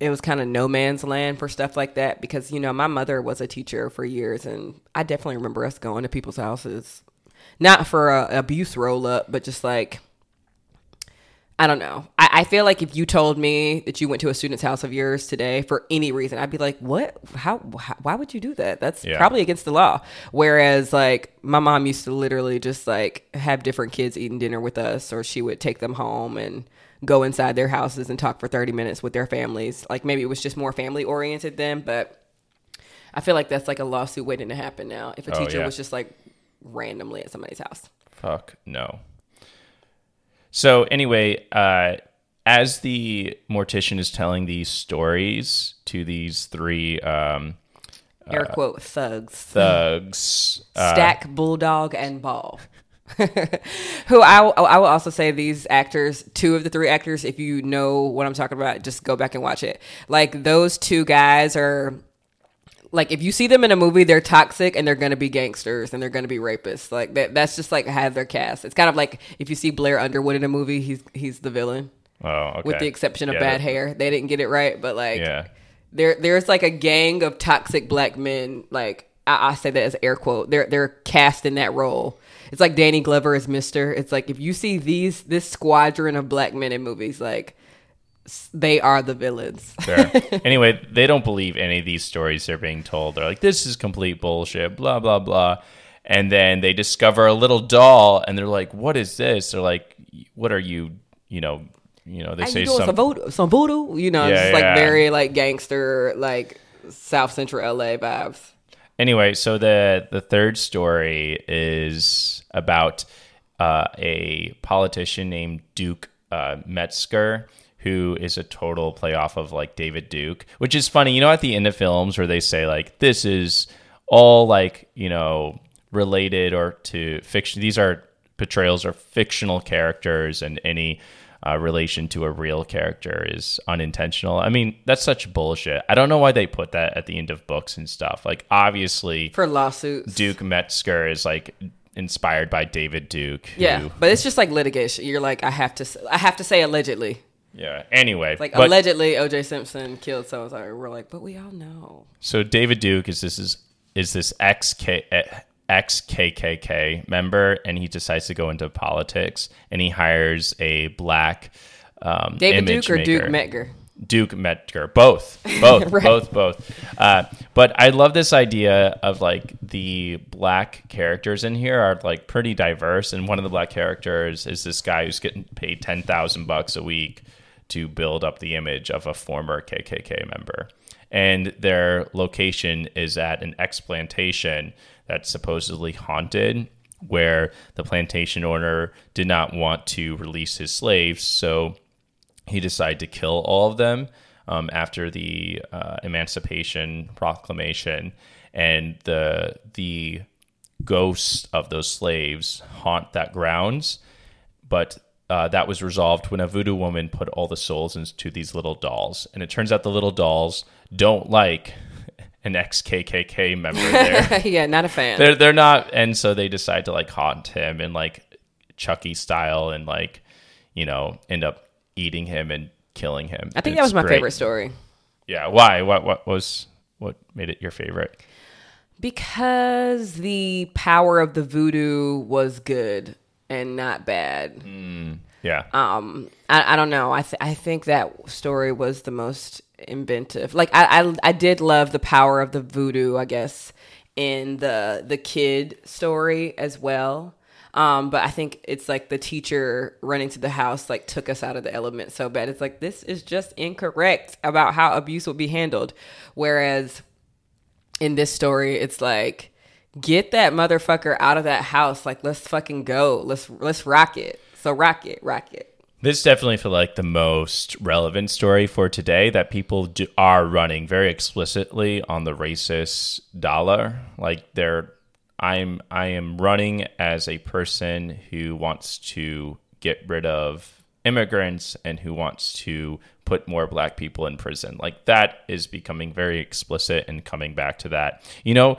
Speaker 1: it was kind of no man's land for stuff like that because, you know, my mother was a teacher for years and I definitely remember us going to people's houses. Not for a abuse roll up, but just like, I don't know. I, I feel like if you told me that you went to a student's house of yours today for any reason, I'd be like, what? How? how why would you do that? That's
Speaker 2: Yeah.
Speaker 1: probably against the law. Whereas, like, my mom used to literally just like have different kids eating dinner with us, or she would take them home and go inside their houses and talk for 30 minutes with their families. Like, maybe it was just more family oriented then, but I feel like that's like a lawsuit waiting to happen now if a
Speaker 2: Oh,
Speaker 1: teacher
Speaker 2: yeah.
Speaker 1: was just like randomly at somebody's house.
Speaker 2: Fuck no. So anyway, uh, as the mortician is telling these stories to these three um,
Speaker 1: Air quote thugs.
Speaker 2: thugs, uh,
Speaker 1: Stack, Bulldog, and Ball. Who I, I will also say these actors, two of the three actors, if you know what I'm talking about, just go back and watch it. Like those two guys are like if you see them in a movie, they're toxic and they're gonna be gangsters and they're gonna be rapists. Like that, that's just like how their cast. It's kind of like if you see Blair Underwood in a movie, he's he's the villain,
Speaker 2: oh, okay.
Speaker 1: with the exception of
Speaker 2: Yeah,
Speaker 1: bad hair. They didn't get it right, but like
Speaker 2: Yeah.
Speaker 1: there there's like a gang of toxic black men like I, I say that as air quote they're they're cast in that role it's like danny glover as mister it's like if you see these this squadron of black men in movies like they are the villains
Speaker 2: Fair. anyway, they don't believe any of these stories they're being told. They're like, this is complete bullshit, blah, blah, blah. And then they discover a little doll and they're like, what is this? They're like, what are you, you know, you know, they say
Speaker 1: you doing
Speaker 2: some,
Speaker 1: some voodoo, some voodoo you know
Speaker 2: Yeah,
Speaker 1: just like very like gangster like south central la vibes
Speaker 2: anyway, so the the third story is about uh, a politician named Duke uh, Metzger, who is a total playoff of like David Duke, which is funny. You know, at the end of films where they say like this is all like you know related or to fiction. These are portrayals of fictional characters, and any uh, relation to a real character is unintentional. I mean, that's such bullshit. I don't know why they put that at the end of books and stuff. Like, obviously,
Speaker 1: for lawsuits
Speaker 2: Duke Metzger is like inspired by David Duke. who-
Speaker 1: yeah but it's just like litigation you're like i have to i have to say allegedly
Speaker 2: yeah. Anyway,
Speaker 1: like
Speaker 2: but-
Speaker 1: allegedly oj simpson killed someone. we're like but we all know
Speaker 2: So David Duke is this is is this ex ex KKK member, and he decides to go into politics, and he hires a black um,
Speaker 1: David Duke or Duke. Metzger?
Speaker 2: Duke Metzger, both, both,
Speaker 1: Right.
Speaker 2: both, both. Uh, but I love this idea of like the black characters in here are like pretty diverse, and one of the black characters is this guy who's getting paid ten thousand bucks a week to build up the image of a former KKK member, and their location is at an ex plantation that's supposedly haunted. Where the plantation owner did not want to release his slaves, so he decided to kill all of them um, after the uh, Emancipation Proclamation, and the the ghosts of those slaves haunt that grounds. But uh, that was resolved when a voodoo woman put all the souls into these little dolls, and it turns out the little dolls don't like an ex KKK member there.
Speaker 1: yeah, not a fan.
Speaker 2: they're they're not, and so they decide to like haunt him in like Chucky style, and like you know end up eating him and killing him.
Speaker 1: I think
Speaker 2: And
Speaker 1: that was my
Speaker 2: great.
Speaker 1: favorite story.
Speaker 2: Yeah, why? What what was what made it your favorite?
Speaker 1: Because the power of the voodoo was good and not bad.
Speaker 2: Yeah,
Speaker 1: Um, I, I don't know. I th- I think that story was the most inventive. Like I, I I did love the power of the voodoo. I guess in the the kid story as well. Um, but I think it's like the teacher running to the house like took us out of the element so bad. It's like this is just incorrect about how abuse would be handled. Whereas in this story, it's like get that motherfucker out of that house. Like let's fucking go. Let's let's rock it. So rock it, rock it.
Speaker 2: This definitely feel like the most relevant story for today that people do, are running very explicitly on the racist dollar. Like they're, I'm, I am running as a person who wants to get rid of immigrants and who wants to put more black people in prison. Like that is becoming very explicit and coming back to that. You know,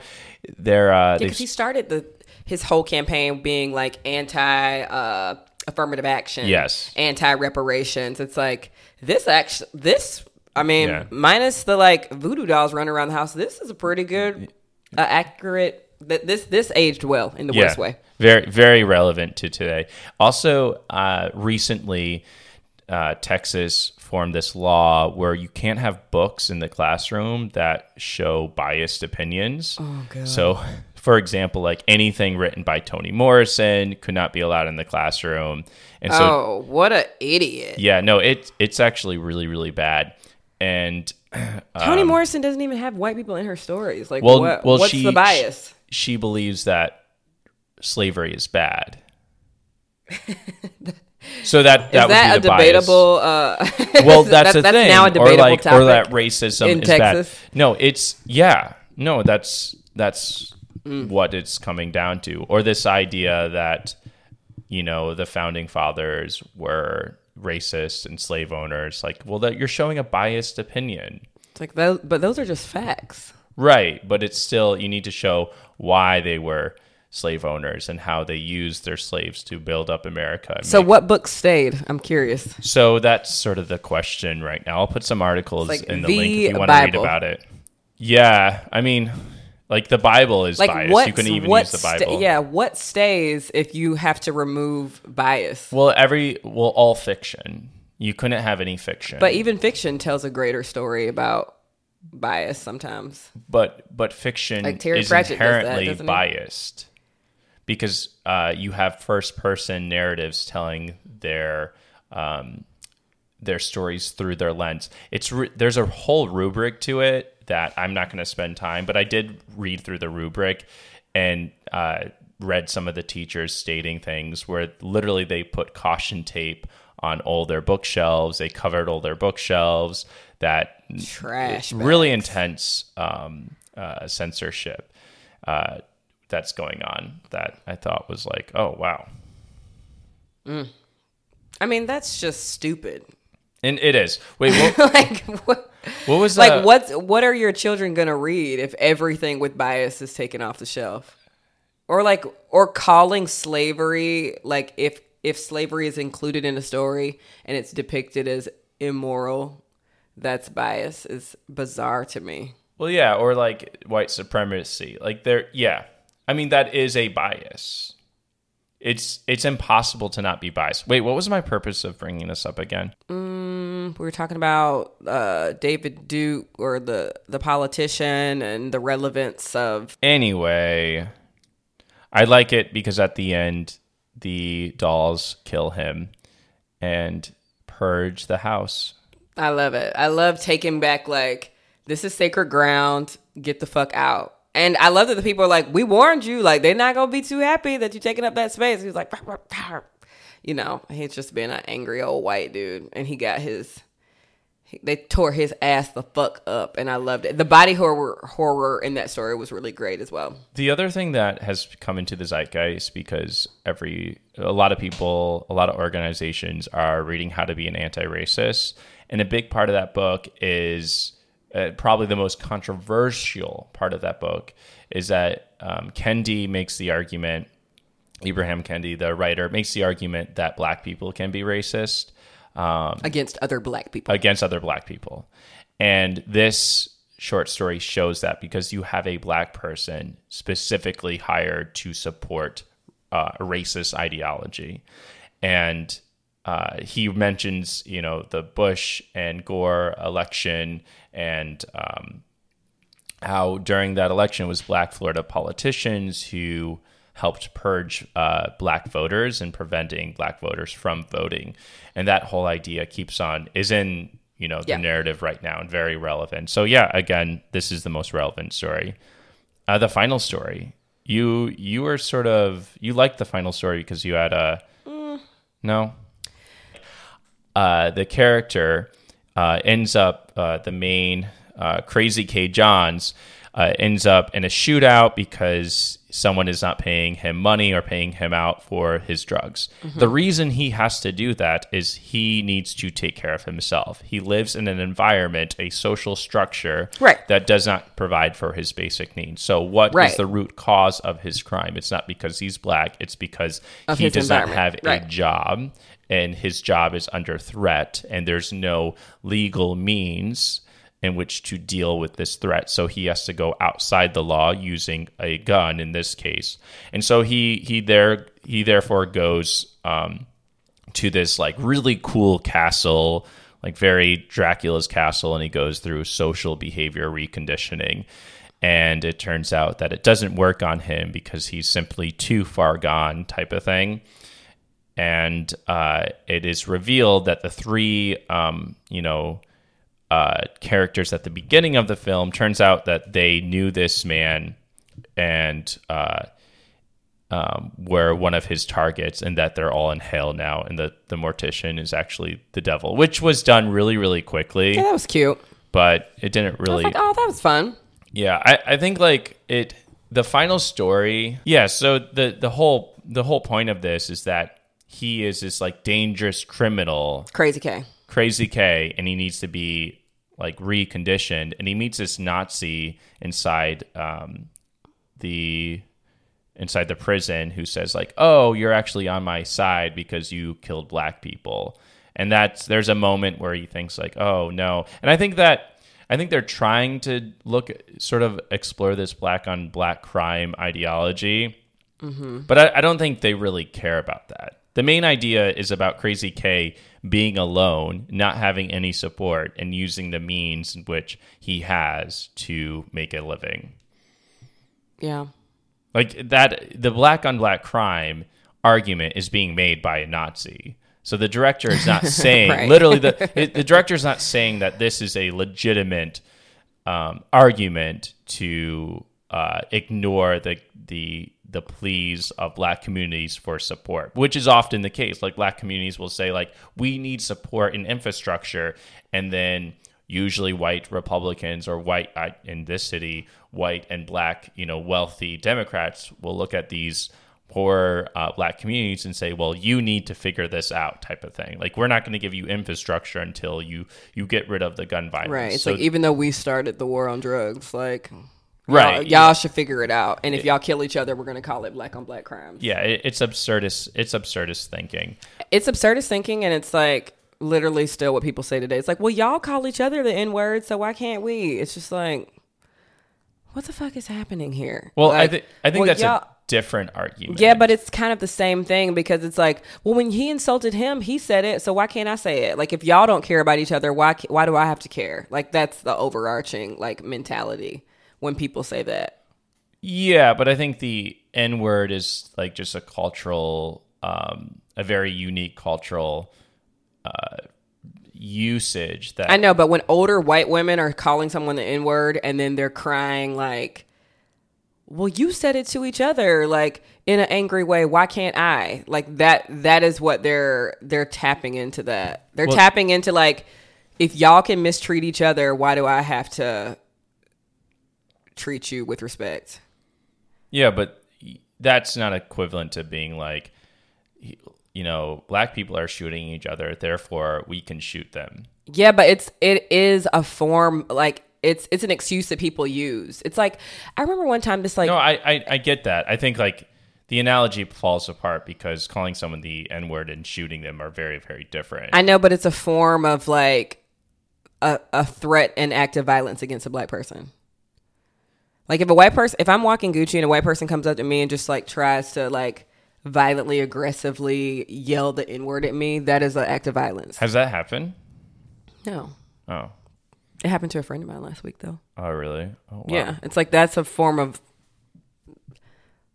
Speaker 2: they're, uh,
Speaker 1: because he started the his whole campaign being like anti uh, affirmative action,
Speaker 2: Yes.
Speaker 1: anti reparations. It's like this actually this. I mean,
Speaker 2: Yeah.
Speaker 1: minus the like voodoo dolls running around the house. This is a pretty good, uh, accurate. Th- this this aged well in the worst way.
Speaker 2: Very, very relevant to today. Also, uh, recently, uh, Texas formed this law where you can't have books in the classroom that show biased opinions. Oh, God. So, for example, like anything written by Toni Morrison could not be allowed in the classroom. And so,
Speaker 1: oh, what an idiot!
Speaker 2: yeah, no, it, it's actually really, really bad. And
Speaker 1: Toni Morrison doesn't even have white people in her stories. Like,
Speaker 2: Um, well,
Speaker 1: what,
Speaker 2: well,
Speaker 1: what's
Speaker 2: she,
Speaker 1: the bias?
Speaker 2: She believes that slavery is bad. so that that
Speaker 1: Is
Speaker 2: would
Speaker 1: that
Speaker 2: be
Speaker 1: a debatable? Uh,
Speaker 2: Well, that's a
Speaker 1: that's
Speaker 2: thing.
Speaker 1: now a
Speaker 2: or
Speaker 1: debatable
Speaker 2: like,
Speaker 1: topic
Speaker 2: or that racism
Speaker 1: in
Speaker 2: is
Speaker 1: Texas.
Speaker 2: bad. No, it's yeah. No, that's that's
Speaker 1: Mm.
Speaker 2: what it's coming down to. Or this idea that you know the founding fathers were racist and slave owners. Like, well, that you're showing a biased opinion.
Speaker 1: It's like those, but those are just facts.
Speaker 2: Right, but it's still you need to show why they were slave owners and how they used their slaves to build up America.
Speaker 1: So,
Speaker 2: make-
Speaker 1: what book stayed? I'm curious.
Speaker 2: so that's sort of the question right now. I'll put some articles
Speaker 1: Like
Speaker 2: in the,
Speaker 1: the
Speaker 2: link if you want to read about it. Yeah, I mean, like the Bible is
Speaker 1: Like
Speaker 2: biased. You can even use the
Speaker 1: sta-
Speaker 2: Bible.
Speaker 1: yeah, what stays if you have to remove bias?
Speaker 2: Well, every well, all fiction. You couldn't have any fiction.
Speaker 1: But even fiction tells a greater story about bias sometimes.
Speaker 2: but but fiction
Speaker 1: Like Terry
Speaker 2: is
Speaker 1: Pratchett does that,
Speaker 2: inherently
Speaker 1: doesn't
Speaker 2: biased because uh, you have first person narratives telling their um, their stories through their lens. It's ru- there's a whole rubric to it that I'm not going to spend time, but I did read through the rubric and uh, read some of the teachers stating things where literally they put caution tape on all their bookshelves. They covered all their bookshelves. That
Speaker 1: Trash.
Speaker 2: really
Speaker 1: bags.
Speaker 2: intense um, uh, censorship uh, that's going on that I thought was like, oh wow,
Speaker 1: I mean, that's just stupid.
Speaker 2: and it is. Wait, what,
Speaker 1: like, what?
Speaker 2: what was
Speaker 1: Like, what's what are your children gonna read if everything with bias is taken off the shelf? Or like, or calling slavery like if if slavery is included in a story and it's depicted as immoral, that's bias is bizarre to me.
Speaker 2: Well, yeah, or like white supremacy. Like there, yeah. I mean, that is a bias. It's it's impossible to not be biased. Wait, what was my purpose of bringing this up again?
Speaker 1: We were talking about uh, David Duke or the the politician and the relevance of
Speaker 2: Anyway, I like it because at the end, the dolls kill him and purge the house.
Speaker 1: I love it. I love taking back like this is sacred ground. Get the fuck out. And I love that the people are like, we warned you. Like they're not gonna be too happy that you're taking up that space. He's like, you know, he's just been an angry old white dude, and he got his. he- They tore his ass the fuck up, and I loved it. The body horror horror in that story was really great as well.
Speaker 2: The other thing that has come into the zeitgeist because every a lot of people, a lot of organizations are reading how to be an anti-racist, and a big part of that book is uh, probably the most controversial part of that book is that um, Kendi makes the argument. Ibrahim Kendi, the writer, makes the argument that black people can be racist um,
Speaker 1: Against other black people.
Speaker 2: against other black people. And this short story shows that because you have a black person specifically hired to support uh, a racist ideology. And uh, he mentions, you know, the Bush and Gore election and um, how during that election it was black Florida politicians who helped purge uh, black voters and preventing black voters from voting. And that whole idea keeps on, is in, you know, the
Speaker 1: Yeah.
Speaker 2: narrative right now and very relevant. So yeah, again, this is the most relevant story. Uh, the final story, you you were sort of you liked the final story because you had a no. Uh, the character uh, ends up uh, the main uh, crazy K Johns uh, ends up in a shootout because someone is not paying him money or paying him out for his drugs. The reason he has to do that is he needs to take care of himself. He lives in an environment, a social structure
Speaker 1: Right.
Speaker 2: that does not provide for his basic needs. So, what is
Speaker 1: Right.
Speaker 2: the root cause of his crime? It's not because he's black, it's because
Speaker 1: Of
Speaker 2: he does not have
Speaker 1: environment.
Speaker 2: a job and his job is under threat and there's no legal means in which to deal with this threat. So he has to go outside the law using a gun in this case. And so he he there he therefore goes um to this like really cool castle like very dracula's castle and he goes through social behavior reconditioning. And it turns out that it doesn't work on him because he's simply too far gone type of thing and uh, it is revealed that the three, um, you know, uh, characters at the beginning of the film turns out that they knew this man and uh, um, were one of his targets, and that they're all in hell now, and the the mortician is actually the devil, which was done really, really quickly,
Speaker 1: yeah, that was cute.
Speaker 2: but it didn't really.
Speaker 1: like, oh, that was fun.
Speaker 2: Yeah, I, I think like it the final story. Yeah, so the the whole the whole point of this is that he is this like dangerous criminal,
Speaker 1: Crazy K.
Speaker 2: crazy K, and he needs to be like reconditioned. And he meets this Nazi inside um, the inside the prison who says like, "Oh, you're actually on my side because you killed black people." And that's there's a moment where he thinks like, "Oh no," and I think that. I think they're trying to look sort of explore this black on black crime ideology, but I, I don't think they really care about that. The main idea is about Crazy K being alone, not having any support, and using the means in which he has to make a living.
Speaker 1: Yeah.
Speaker 2: Like that, the black on black crime argument is being made by a Nazi. So the director is not saying
Speaker 1: Right.
Speaker 2: literally the the director is not saying that this is a legitimate um, argument to uh, ignore the the the pleas of black communities for support, which is often the case. Like black communities will say, like, we need support in infrastructure, and then usually white Republicans or white in this city, white and black, you know, wealthy Democrats will look at these poor uh, black communities and say, well, you need to figure this out, type of thing. Like, we're not going to give you infrastructure until you you get rid of the gun violence.
Speaker 1: Right. It's
Speaker 2: So-
Speaker 1: like even though we started the war on drugs, like
Speaker 2: Right,
Speaker 1: y'all,
Speaker 2: yeah.
Speaker 1: y'all should figure it out. And if y'all kill each other, we're gonna call it black on black crimes.
Speaker 2: yeah, it, it's absurdist. It's absurdist thinking.
Speaker 1: It's absurdist thinking, and it's like literally still what people say today. It's like, well, y'all call each other the N word, so why can't we? It's just like, what the fuck is happening here?
Speaker 2: Well, I,
Speaker 1: Like,
Speaker 2: th- I think
Speaker 1: well,
Speaker 2: that's a different argument.
Speaker 1: Yeah, but it's kind of the same thing because it's like, well, when he insulted him, he said it, so why can't I say it? Like, if y'all don't care about each other, why why do I have to care? Like, that's the overarching like mentality when people say that.
Speaker 2: Yeah, but I think the N word is like just a cultural, um, a very unique cultural uh, usage that
Speaker 1: I know, but when older white women are calling someone the N word and then they're crying like, well, you said it to each other. Like, in an angry way. Why can't I? Like that that is what they're they're tapping into that. They're
Speaker 2: Well-
Speaker 1: tapping into like if y'all can mistreat each other, why do I have to treat you with respect?
Speaker 2: Yeah, but that's not equivalent to being like, you know, black people are shooting each other, therefore we can shoot them.
Speaker 1: Yeah, but it's it is a form like it's it's an excuse that people use. It's like I remember one time this like
Speaker 2: No, I, I, I get that. I think like the analogy falls apart because calling someone the N word and shooting them are very, very different.
Speaker 1: I know, but it's a form of like a, a threat and act of violence against a black person. Like if a white person, if I'm walking Gucci and a white person comes up to me and just like tries to like violently, aggressively yell the N word at me, that is an act of violence.
Speaker 2: Has that happened?
Speaker 1: No,
Speaker 2: Oh,
Speaker 1: it happened to a friend of mine last week though.
Speaker 2: oh, really? Oh, wow.
Speaker 1: Yeah, it's like that's a form of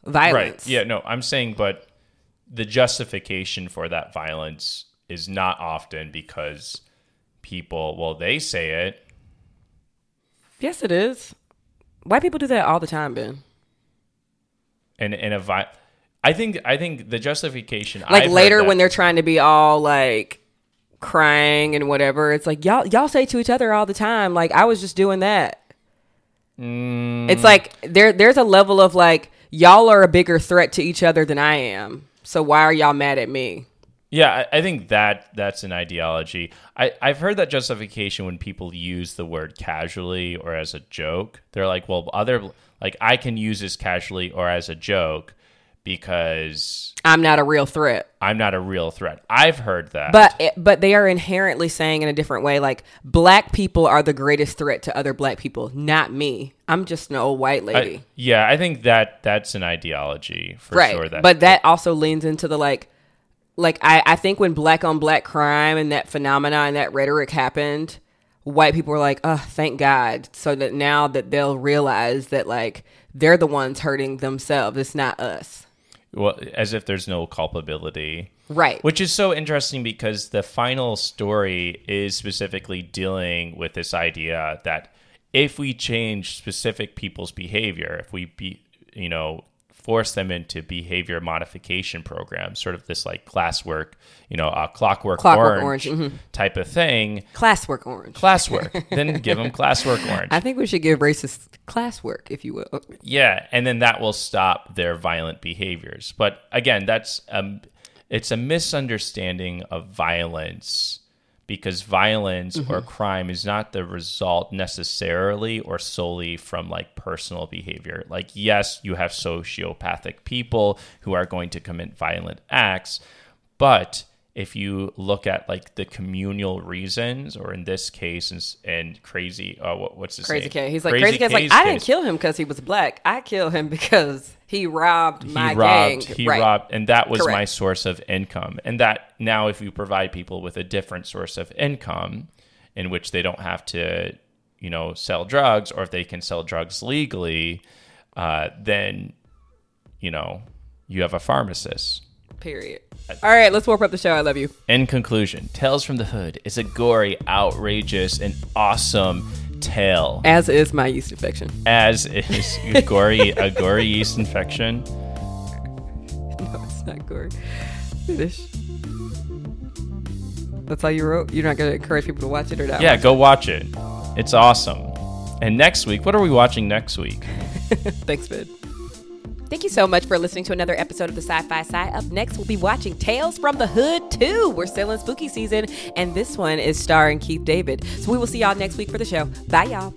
Speaker 1: violence.
Speaker 2: Right. Yeah. No, I'm saying, but the justification for that violence is not often because people, well, they say it.
Speaker 1: Yes, it is. White people do that all the time, Ben.
Speaker 2: And in a vi- I think I think the justification
Speaker 1: like
Speaker 2: I've
Speaker 1: later when they're trying to be all like crying and whatever it's like y'all y'all say to each other all the time like i was just doing that
Speaker 2: Mm.
Speaker 1: it's like there there's a level of like y'all are a bigger threat to each other than i am so why are y'all mad at me
Speaker 2: Yeah, I, I think that that's an ideology. I, I've heard that justification when people use the word casually or as a joke. They're like, well, other like I can use this casually or as a joke because
Speaker 1: i'm not a real threat
Speaker 2: I'm not a real threat. I've heard that.
Speaker 1: but eh, but they are inherently saying in a different way like black people are the greatest threat to other black people not me i'm just an old white lady
Speaker 2: I, yeah, I think that that's an ideology for
Speaker 1: right
Speaker 2: sure. That
Speaker 1: but that also leans into the like like I, I think when black on black crime and that phenomena and that rhetoric happened white people were like oh thank god. So that now that they'll realize that like they're the ones hurting themselves it's not us.
Speaker 2: Well, as if there's no culpability.
Speaker 1: right.
Speaker 2: Which is so interesting because the final story is specifically dealing with this idea that if we change specific people's behavior, if we be, you know, force them into behavior modification programs, sort of this like classwork, you know, uh, clockwork,
Speaker 1: Clockwork
Speaker 2: orange,
Speaker 1: Orange, mhm.
Speaker 2: type of thing,
Speaker 1: classwork orange
Speaker 2: classwork, then give them classwork orange.
Speaker 1: i think we should give racist classwork if you will
Speaker 2: Yeah, and then that will stop their violent behaviors. But again, that's um, it's a misunderstanding of violence because violence or mm-hmm. crime is not the result necessarily or solely from like personal behavior. Like yes, you have sociopathic people who are going to commit violent acts, but if you look at like the communal reasons, or in this case, and, and crazy, uh, what, what's his
Speaker 1: crazy
Speaker 2: name?
Speaker 1: K. He's like crazy K's like I didn't kill him because he was black. I killed him because he robbed
Speaker 2: he
Speaker 1: my
Speaker 2: robbed
Speaker 1: gang.
Speaker 2: he
Speaker 1: right.
Speaker 2: robbed and that was my source of income and that now if you provide people with a different source of income in which they don't have to you know sell drugs or if they can sell drugs legally uh, then you know you have a pharmacist
Speaker 1: Period. All right, let's warp up the show. I love you.
Speaker 2: in conclusion tales from the hood is a gory outrageous and awesome tale
Speaker 1: As is my yeast infection.
Speaker 2: as is gory a gory yeast infection
Speaker 1: No, it's not gory. Finish. That's all you wrote? You're not going to encourage people to watch it or not?
Speaker 2: yeah go watch it it's awesome and next week what are we watching next week
Speaker 1: Thanks, Ben. Thank you so much for listening to another episode of the Sci Fi Sigh. Up next, we'll be watching Tales from the Hood 2. We're still in spooky season, and this one is starring Keith David. So we will see y'all next week for the show. Bye, y'all.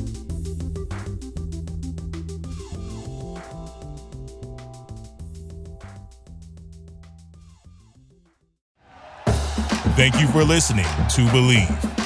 Speaker 3: Thank you for listening to Bleav.